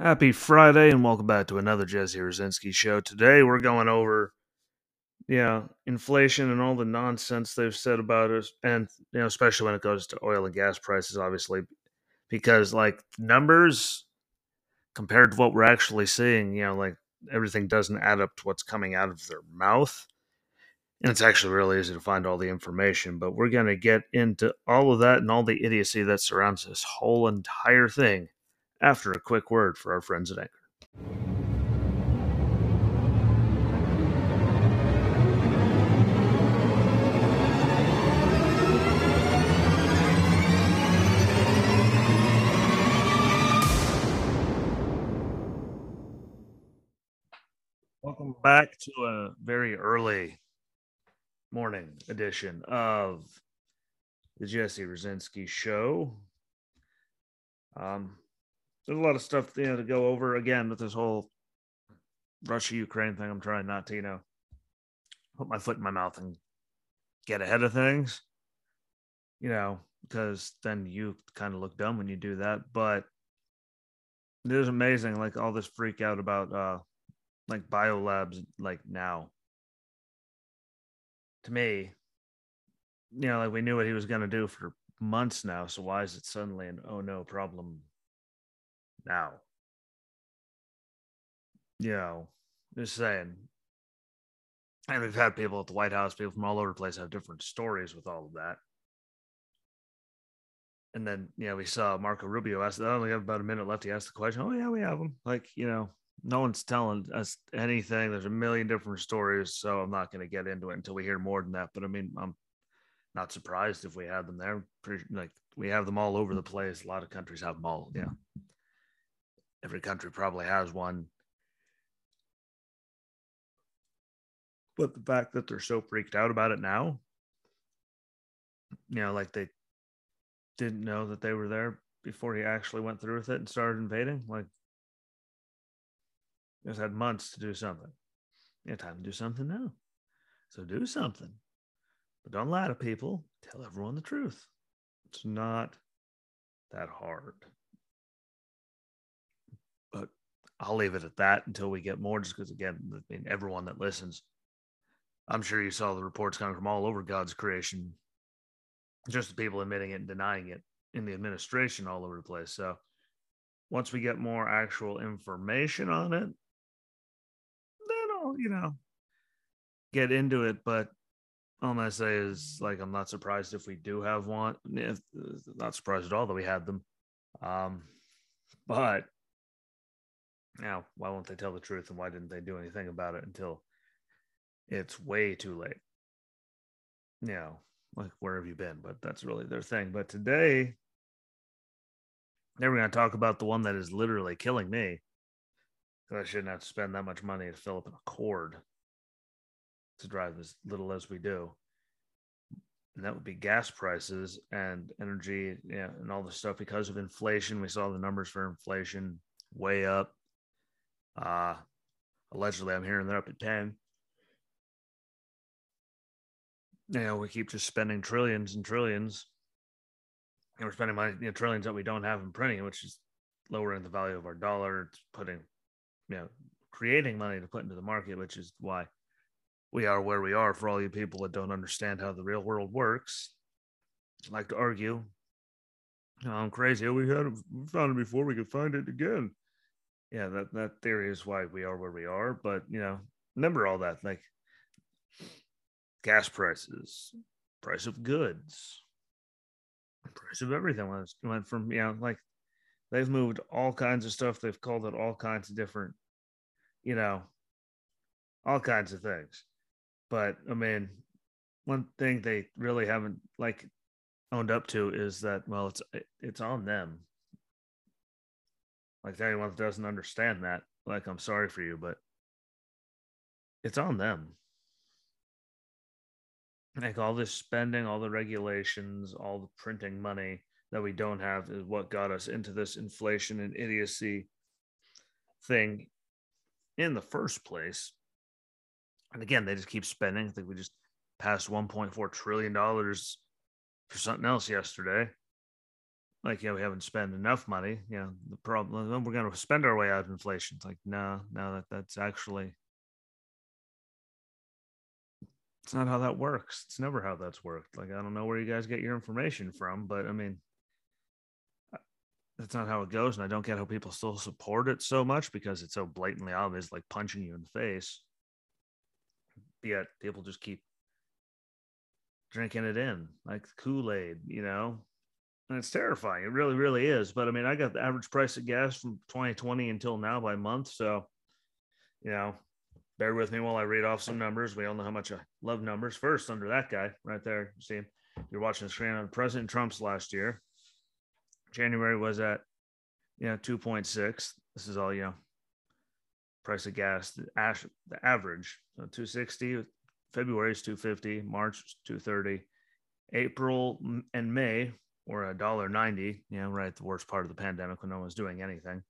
Happy Friday and welcome back to another Jesse Rucinski show. Today we're going over yeah, inflation and all the nonsense they've said about us and you know, especially when it goes to oil and gas prices obviously because like numbers compared to what we're actually seeing, you know, like everything doesn't add up to what's coming out of their mouth. And it's actually really easy to find all the information, but we're going to get into all of that and all the idiocy that surrounds this whole entire thing after a quick word for our friends at Anchor. Welcome back to a very early morning edition of the Jesse Rucinski Show. Um, there's a lot of stuff you know to go over again with this whole Russia Ukraine thing. I'm trying not to you know put my foot in my mouth and get ahead of things, you know, because then you kind of look dumb when you do that. But it is amazing, like all this freak out about uh like biolabs like now. To me, you know, like we knew what he was going to do for months now. So why is it suddenly an oh no problem now? You know, just saying. And we've had people at the White House, people from all over the place have different stories with all of that. And then, you know, we saw Marco Rubio ask, oh, we have about a minute left. He asked the question, oh, yeah, we have them. Like, you know, no one's telling us anything. There's a million different stories, so I'm not going to get into it until we hear more than that. But I mean, I'm not surprised if we had them there. Pretty, like we have them all over the place. A lot of countries have them all. Yeah, every country probably has one. But the fact that they're so freaked out about it now, you know, like they didn't know that they were there before he actually went through with it and started invading, like just had months to do something. You have time to do something now. So do something. But don't lie to people. Tell everyone the truth. It's not that hard. But I'll leave it at that until we get more, just because, again, I mean, everyone that listens, I'm sure you saw the reports coming from all over God's creation, just the people admitting it and denying it in the administration all over the place. So once we get more actual information on it, then I'll, you know, get into it. But all I say is like I'm not surprised if we do have one. If, not surprised at all that we had them. Um, but now, why won't they tell the truth and why didn't they do anything about it until it's way too late? You know, like where have you been? But that's really their thing. But today, then we're going to talk about the one that is literally killing me. I shouldn't have to spend that much money to fill up an Accord to drive as little as we do. And that would be gas prices and energy yeah, and all the stuff because of inflation. We saw the numbers for inflation way up. Uh, allegedly, I'm hearing they're up at 10. You know, we keep just spending trillions and trillions. And we're spending money, you know, trillions that we don't have in printing, which is lowering the value of our dollar. It's putting you know creating money to put into the market, which is why we are where we are. For all you people that don't understand how the real world works, I like to argue. Oh, I'm crazy. We had we found it before. We could find it again. Yeah, that that theory is why we are where we are. But you know, remember all that like gas prices, price of goods, price of everything went, went from you know like They've moved all kinds of stuff. They've called it all kinds of different, you know, all kinds of things. But I mean, one thing they really haven't like owned up to is that well, it's it's on them. Like anyone that doesn't understand that, like I'm sorry for you, but it's on them. Like all this spending, all the regulations, all the printing money, that we don't have is what got us into this inflation and idiocy thing in the first place. And again, they just keep spending. I think we just passed $1.4 trillion for something else yesterday. Like, yeah, we haven't spent enough money. You know, the problem we're going to spend our way out of inflation. It's like, no, no, that that's actually it's not how that works. It's never how that's worked. Like, I don't know where you guys get your information from, but I mean, uh, that's not how it goes. And I don't get how people still support it so much because it's so blatantly obvious, like punching you in the face. Yet people just keep drinking it in like Kool Aid, you know? And it's terrifying. It really, really is. But I mean, I got the average price of gas from 2020 until now by month. So, you know, bear with me while I read off some numbers. We all know how much I love numbers. First, under that guy right there, you see. You're watching the screen on President Trump's last year. January was at, you know, 2.6. This is all, you know, price of gas, the, ash, the average. So 260, February is 250, March is 230, April and May were a dollar ninety. Yeah, right. at The worst part of the pandemic when no one was doing anything.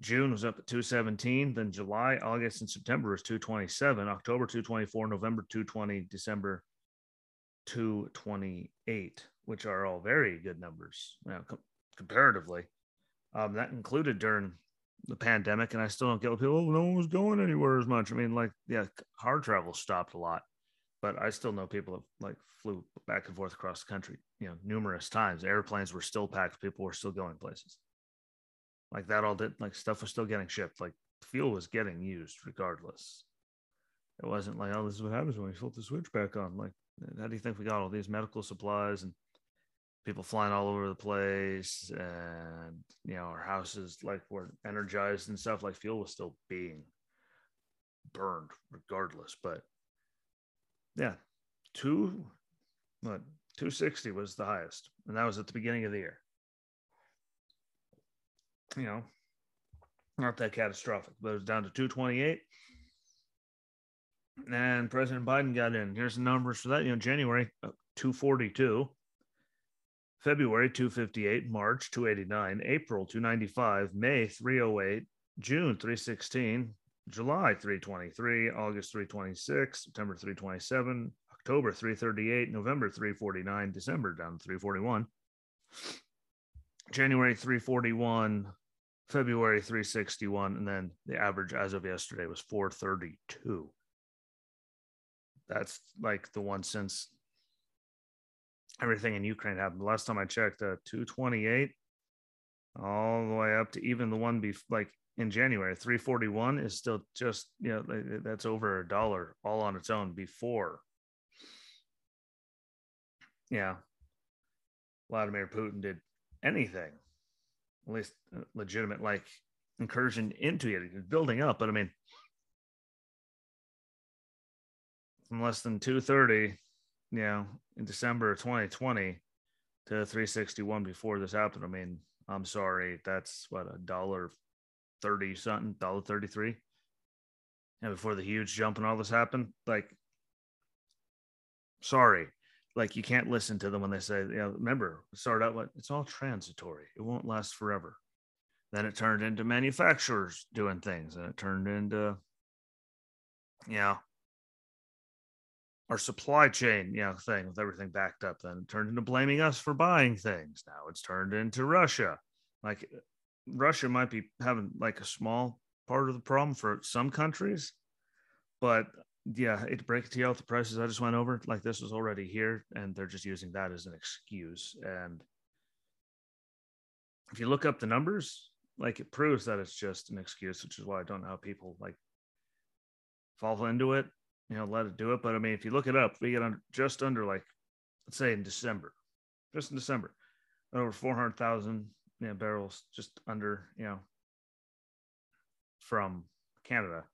June was up at 217. Then July, August, and September was 227. October 224. November 220. December 228, which are all very good numbers you know, com- comparatively. Um, that included during the pandemic, and I still don't get people. Oh, no one was going anywhere as much. I mean, like, yeah, hard travel stopped a lot, but I still know people have like flew back and forth across the country, you know, numerous times. Airplanes were still packed. People were still going places. Like that all did. Like stuff was still getting shipped. Like fuel was getting used regardless. It wasn't like, oh, this is what happens when we flip the switch back on. Like, how do you think we got all these medical supplies and people flying all over the place and you know our houses like were energized and stuff like fuel was still being burned regardless but yeah. Two what 260 was the highest and that was at the beginning of the year. You know not that catastrophic but it was down to 228 and president biden got in. Here's the numbers for that. You know january uh, 242 February 258, March 289, April 295, May 308, June 316, July 323, August 326, September 327, October 338, November 349, December down to 341, January 341, February 361, and then the average as of yesterday was 432. That's like the one since everything in Ukraine happened. Last time I checked, uh, 228 all the way up to even the one be like in January, 341 is still just, you know, that's over a dollar all on its own before. Yeah. Vladimir Putin did anything, at least uh, legitimate, like incursion into it, building up. But I mean, from less than 230 you know, in December of 2020 to 361 before this happened. I mean, I'm sorry, that's what a dollar 30 something, dollar 33. And before the huge jump and all this happened, like, sorry, like you can't listen to them when they say, you know, remember, start out, what it's all transitory, it won't last forever. Then it turned into manufacturers doing things, and it turned into, you know, our supply chain, you know, thing with everything backed up. Then it turned into blaming us for buying things. Now it's turned into Russia. Like Russia might be having like a small part of the problem for some countries, but yeah, it break it to you out the prices I just went over. Like this was already here, and they're just using that as an excuse. And if you look up the numbers, like it proves that it's just an excuse, which is why I don't know how people like fall into it you know, let it do it. But I mean, if you look it up, we get under just under like, let's say in December, just in December, over 400,000 you know, barrels, just under, you know, from Canada.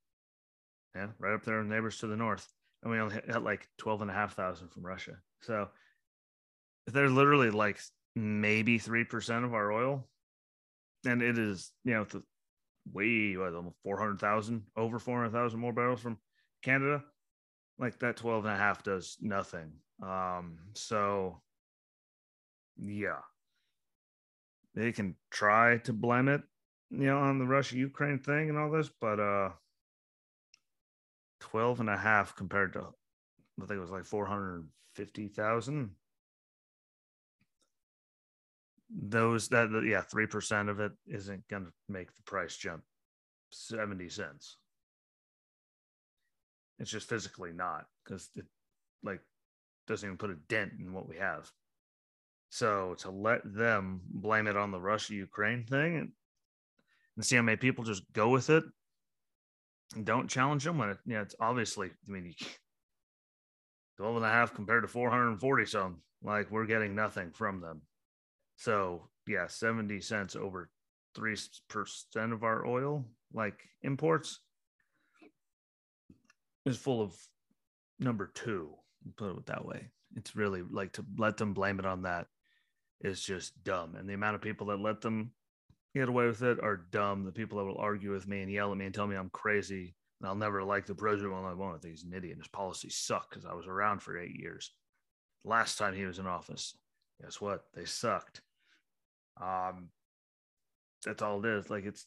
Yeah, right up there, neighbors to the north. And we only had like 12 and a half thousand from Russia. So they're literally like maybe 3% of our oil. And it is, you know, the way almost 400,000, over 400,000 more barrels from Canada like that 12 and a half does nothing. Um, so yeah, they can try to blame it, you know, on the Russia Ukraine thing and all this, but uh 12 and a half compared to I think it was like 450,000. those that yeah three percent of it isn't going to make the price jump seventy cents. It's just physically not because it like doesn't even put a dent in what we have. So to let them blame it on the Russia Ukraine thing and, see how many people just go with it and don't challenge them when it, yeah, it's obviously, I mean, 12 and a half compared to 440 some, like we're getting nothing from them. So yeah, 70 cents over 3% of our oil, like imports, is full of number two, put it that way. It's really like to let them blame it on that is just dumb. And the amount of people that let them get away with it are dumb. The people that will argue with me and yell at me and tell me I'm crazy and I'll never like the president. Well, I won't. think he's an idiot. His policies suck because I was around for eight years. Last time he was in office, guess what? They sucked. Um, that's all it is. Like it's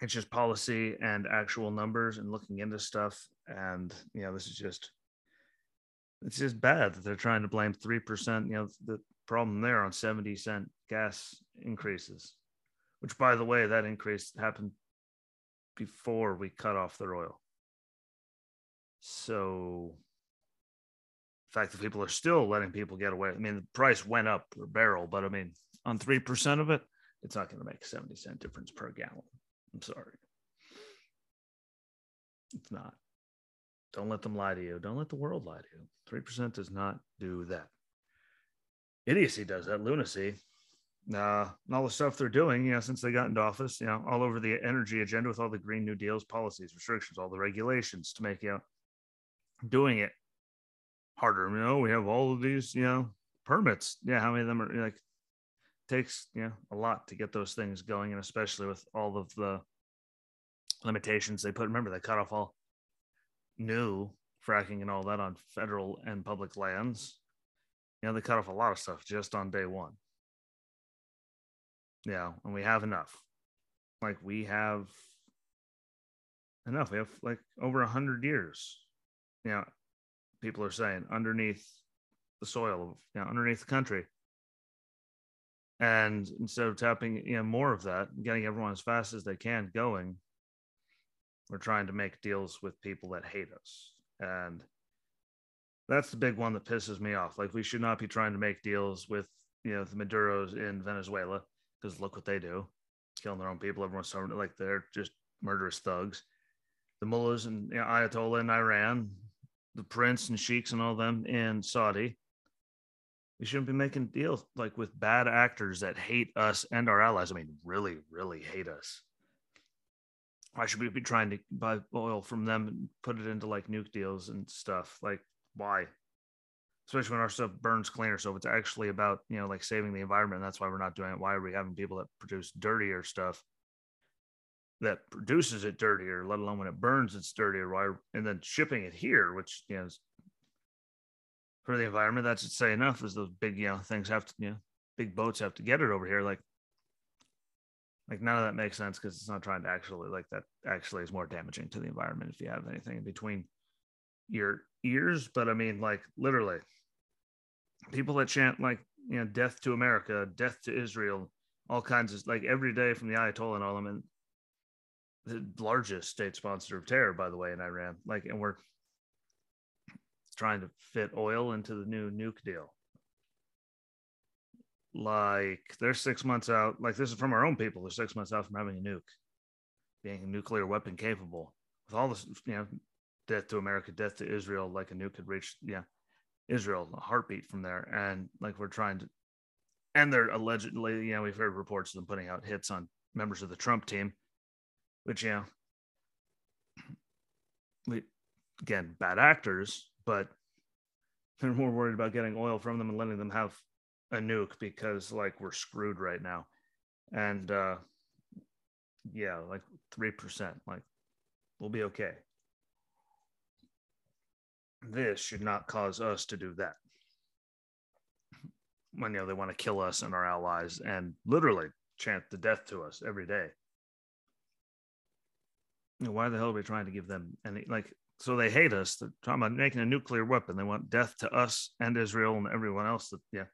it's just policy and actual numbers and looking into stuff. And you know, this is just it's just bad that they're trying to blame three percent. You know, the problem there on seventy cent gas increases, which by the way, that increase happened before we cut off their oil. So the fact that people are still letting people get away. I mean, the price went up per barrel, but I mean, on 3% of it, it's not going to make a 70 cent difference per gallon. I'm sorry. It's not. Don't let them lie to you. Don't let the world lie to you. 3% does not do that. Idiocy does that. Lunacy. Uh, and all the stuff they're doing, you know, since they got into office, you know, all over the energy agenda with all the Green New Deals, policies, restrictions, all the regulations to make, you know, doing it harder. You know, we have all of these, you know, permits. Yeah, how many of them are like takes you know a lot to get those things going, and especially with all of the limitations they put. Remember, they cut off all new fracking and all that on federal and public lands. You know, they cut off a lot of stuff just on day one. Yeah, and we have enough. Like we have enough. We have like over a hundred years. You know, people are saying underneath the soil of you know, underneath the country and instead of tapping you know more of that getting everyone as fast as they can going we're trying to make deals with people that hate us and that's the big one that pisses me off like we should not be trying to make deals with you know the maduros in venezuela because look what they do killing their own people everyone's starting like they're just murderous thugs the mullahs and you know, ayatollah in iran the prince and sheiks and all them in saudi we shouldn't be making deals like with bad actors that hate us and our allies. I mean, really, really hate us. Why should we be trying to buy oil from them and put it into like nuke deals and stuff? Like, why? Especially when our stuff burns cleaner. So if it's actually about, you know, like saving the environment, that's why we're not doing it. Why are we having people that produce dirtier stuff that produces it dirtier, let alone when it burns, it's dirtier? Why? And then shipping it here, which, you know, is for the environment. That's to say enough is those big, you know, things have to, you know, big boats have to get it over here. Like, like none of that makes sense because it's not trying to actually like that actually is more damaging to the environment if you have anything in between your ears. But I mean, like literally, people that chant like you know, death to America, death to Israel, all kinds of like every day from the Ayatollah and all them and the largest state sponsor of terror, by the way, in Iran. Like, and we're trying to fit oil into the new nuke deal. Like they're six months out. Like this is from our own people. They're six months out from having a nuke, being nuclear weapon capable. With all this, you know, death to America, death to Israel. Like a nuke could reach, yeah, Israel, a heartbeat from there. And like we're trying to, and they're allegedly, you know, we've heard reports of them putting out hits on members of the Trump team, which, you know, we again bad actors but they're more worried about getting oil from them and letting them have a nuke because like we're screwed right now. And uh yeah, like 3%, like we'll be okay. This should not cause us to do that. When you know they want to kill us and our allies and literally chant the death to us every day. You know, why the hell are we trying to give them any like so they hate us. They're talking about making a nuclear weapon. They want death to us and Israel and everyone else. That yeah.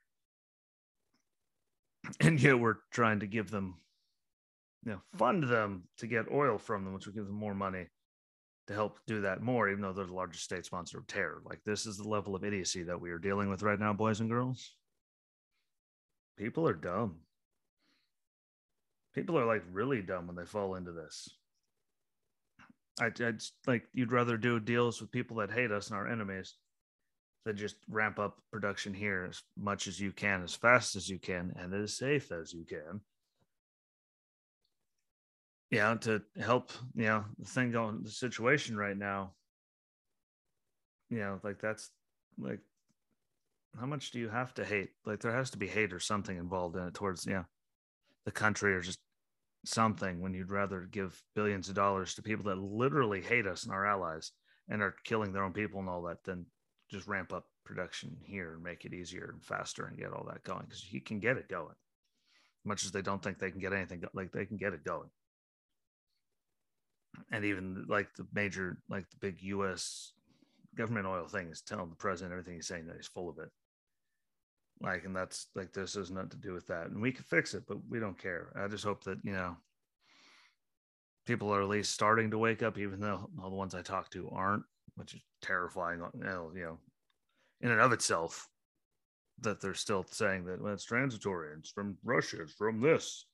and yet we're trying to give them, you know, fund them to get oil from them, which will give them more money to help do that more, even though they're the largest state sponsor of terror. Like this is the level of idiocy that we are dealing with right now, boys and girls. People are dumb. People are like really dumb when they fall into this. I, I like you'd rather do deals with people that hate us and our enemies than just ramp up production here as much as you can, as fast as you can, and as safe as you can. Yeah, to help, you know, the thing going, the situation right now. You know, like that's like, how much do you have to hate? Like, there has to be hate or something involved in it towards, yeah, the country or just something when you'd rather give billions of dollars to people that literally hate us and our allies and are killing their own people and all that than just ramp up production here and make it easier and faster and get all that going because he can get it going much as they don't think they can get anything like they can get it going and even like the major like the big us government oil thing is telling the president everything he's saying that he's full of it. Like and that's like this has nothing to do with that. And we can fix it but we don't care. I just hope that you know people are at least starting to wake up even though all the ones i talk to aren't which is terrifying you know in and of itself that they're still saying that well, it's transitory it's from russia it's from this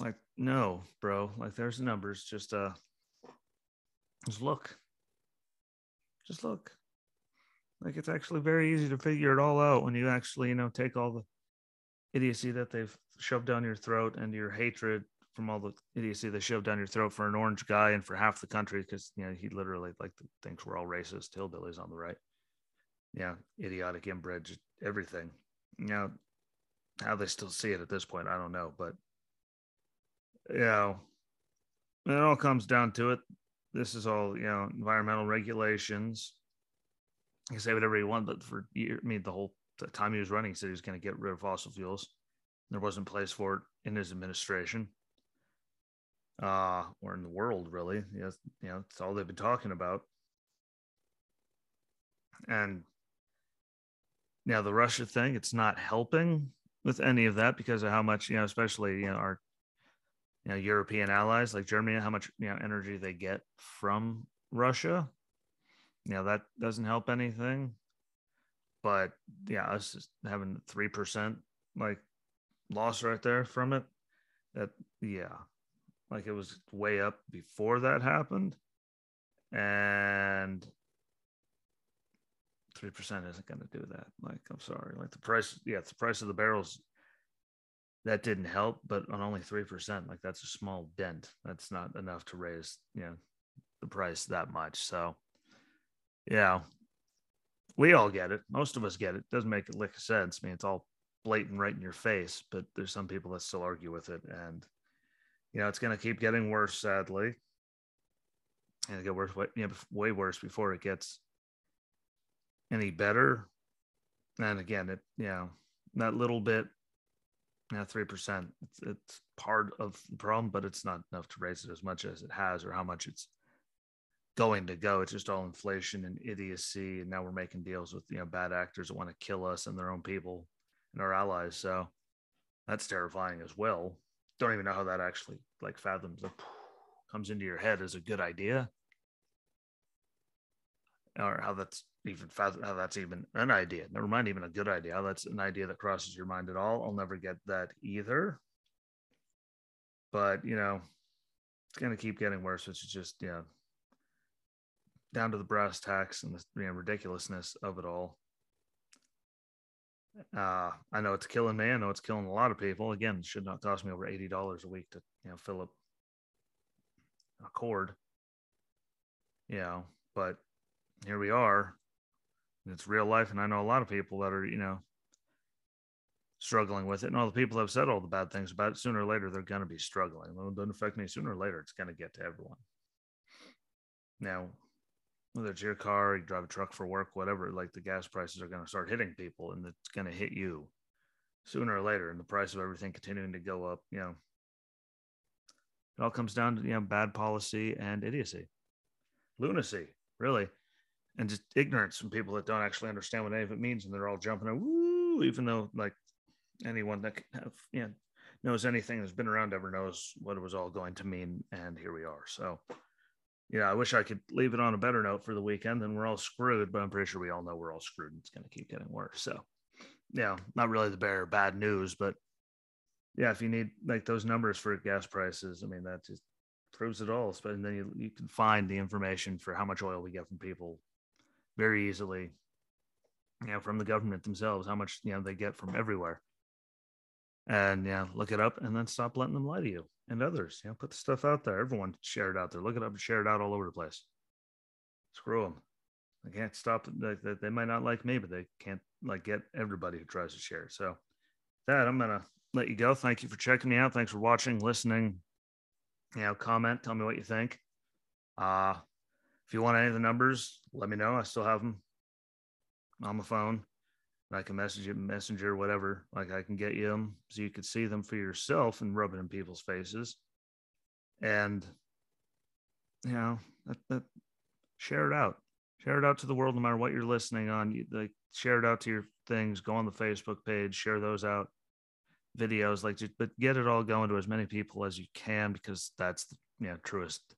like no bro. Like there's numbers. Just uh just look. Just look. Like it's actually very easy to figure it all out when you actually, you know, take all the idiocy that they've shoved down your throat and your hatred from all the idiocy they shoved down your throat for an orange guy and for half the country because you know he literally like thinks we're all racist. Hillbillies on the right. Yeah, idiotic inbred, everything. You know how they still see it at this point, I don't know, but you know, it all comes down to it. This is all you know, environmental regulations, You can say whatever you want, but for I mean, the whole time he was running, he said he was going to get rid of fossil fuels. There wasn't place for it in his administration, uh, or in the world, really. Yes, you know, it's all they've been talking about. And now the Russia thing, it's not helping with any of that because of how much, you know, especially you know our you know European allies like Germany, how much you know energy they get from Russia. You know that doesn't help anything. But yeah us just having 3% like loss right there from it that yeah like it was way up before that happened. And 3% isn't going to do that. Like i'm sorry. Like the price yeah the price of the barrels that didn't help but on only 3% like that's a small dent that's not enough to raise you know the price that much so yeah. We all get it. Most of us get it. Doesn't make a lick of sense. I mean, it's all blatant right in your face, but there's some people that still argue with it. And, you know, it's going to keep getting worse, sadly. And it get worse, you know, way worse before it gets any better. And again, it, you know, that little bit, yeah, three percent. It's, it's part of the problem, but it's not enough to raise it as much as it has, or how much it's going to go. It's just all inflation and idiocy. And now we're making deals with you know bad actors that want to kill us and their own people and our allies. So that's terrifying as well. Don't even know how that actually like fathoms comes into your head as a good idea. Or how that's even how that's even an idea. Never mind even a good idea. How that's an idea that crosses your mind at all. I'll never get that either. But you know, it's gonna keep getting worse, which is just you know down to the brass tacks and the you know, ridiculousness of it all. Uh, I know it's killing me. I know it's killing a lot of people. Again, should not cost me over eighty dollars a week to you know fill up a cord. You know, but here we are. It's real life, and I know a lot of people that are you know struggling with it. And all the people have said all the bad things about it, sooner or later they're going to be struggling. It doesn't affect me. Sooner or later, it's going to get to everyone. Now, whether it's your car, you drive a truck for work, whatever, like the gas prices are going to start hitting people and it's going to hit you sooner or later. And the price of everything continuing to go up, you know, it all comes down to, you know, bad policy and idiocy, lunacy, really, and just ignorance from people that don't actually understand what any of it means. And they're all jumping, woo, even though, like, anyone that have, you know, knows anything that's been around ever knows what it was all going to mean. And here we are. So, yeah, I wish I could leave it on a better note for the weekend. Then we're all screwed, but I'm pretty sure we all know we're all screwed. And it's going to keep getting worse. So, yeah, not really the bear bad news, but yeah, if you need like those numbers for gas prices, I mean, that just proves it all. And then you, you can find the information for how much oil we get from people very easily, you know, from the government themselves, how much, you know, they get from everywhere. And yeah, look it up and then stop letting them lie to you and others. You know, put the stuff out there. Everyone share it out there. Look it up and share it out all over the place. Screw them. they can't stop. They, they might not like me, but they can't like get everybody who tries to share. So that I'm gonna let you go. Thank you for checking me out. Thanks for watching, listening. You know, comment, tell me what you think. Uh if you want any of the numbers, let me know. I still have them on the phone. I can message you, messenger, whatever. Like I can get you them so you could see them for yourself and rub it in people's faces. And you know, that, that share it out. Share it out to the world, no matter what you're listening on. You like share it out to your things. Go on the Facebook page, share those out videos like just but get it all going to as many people as you can because that's the you know truest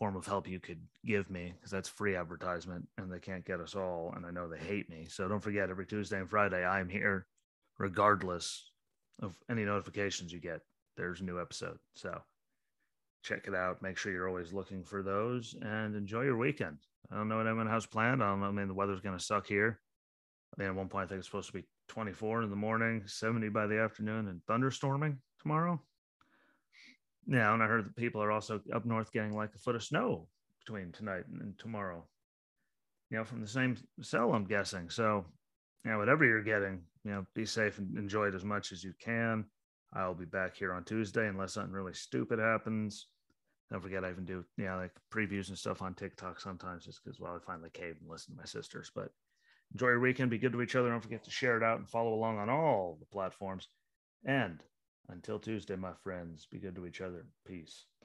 form of help you could give me because that's free advertisement and they can't get us all and i know they hate me. So don't forget every tuesday and friday i'm here regardless of any notifications you get. There's a new episode. So check it out. Make sure you're always looking for those and enjoy your weekend. I don't know what anyone has planned. I don't know i mean the weather's going to suck here. I mean, at one point, I think it's supposed to be 24 in the morning, 70 by the afternoon, and thunderstorming tomorrow. Yeah, and I heard that people are also up north getting like a foot of snow between tonight and tomorrow. You know, from the same cell, I'm guessing. So, you know, whatever you're getting, you know, be safe and enjoy it as much as you can. I'll be back here on Tuesday unless something really stupid happens. Don't forget, I even do, you know, like previews and stuff on TikTok sometimes just because, well, I finally caved and listened to my sisters. But Enjoy your weekend. Be good to each other. Don't forget to share it out and follow along on all the platforms. And until Tuesday, my friends, be good to each other. Peace.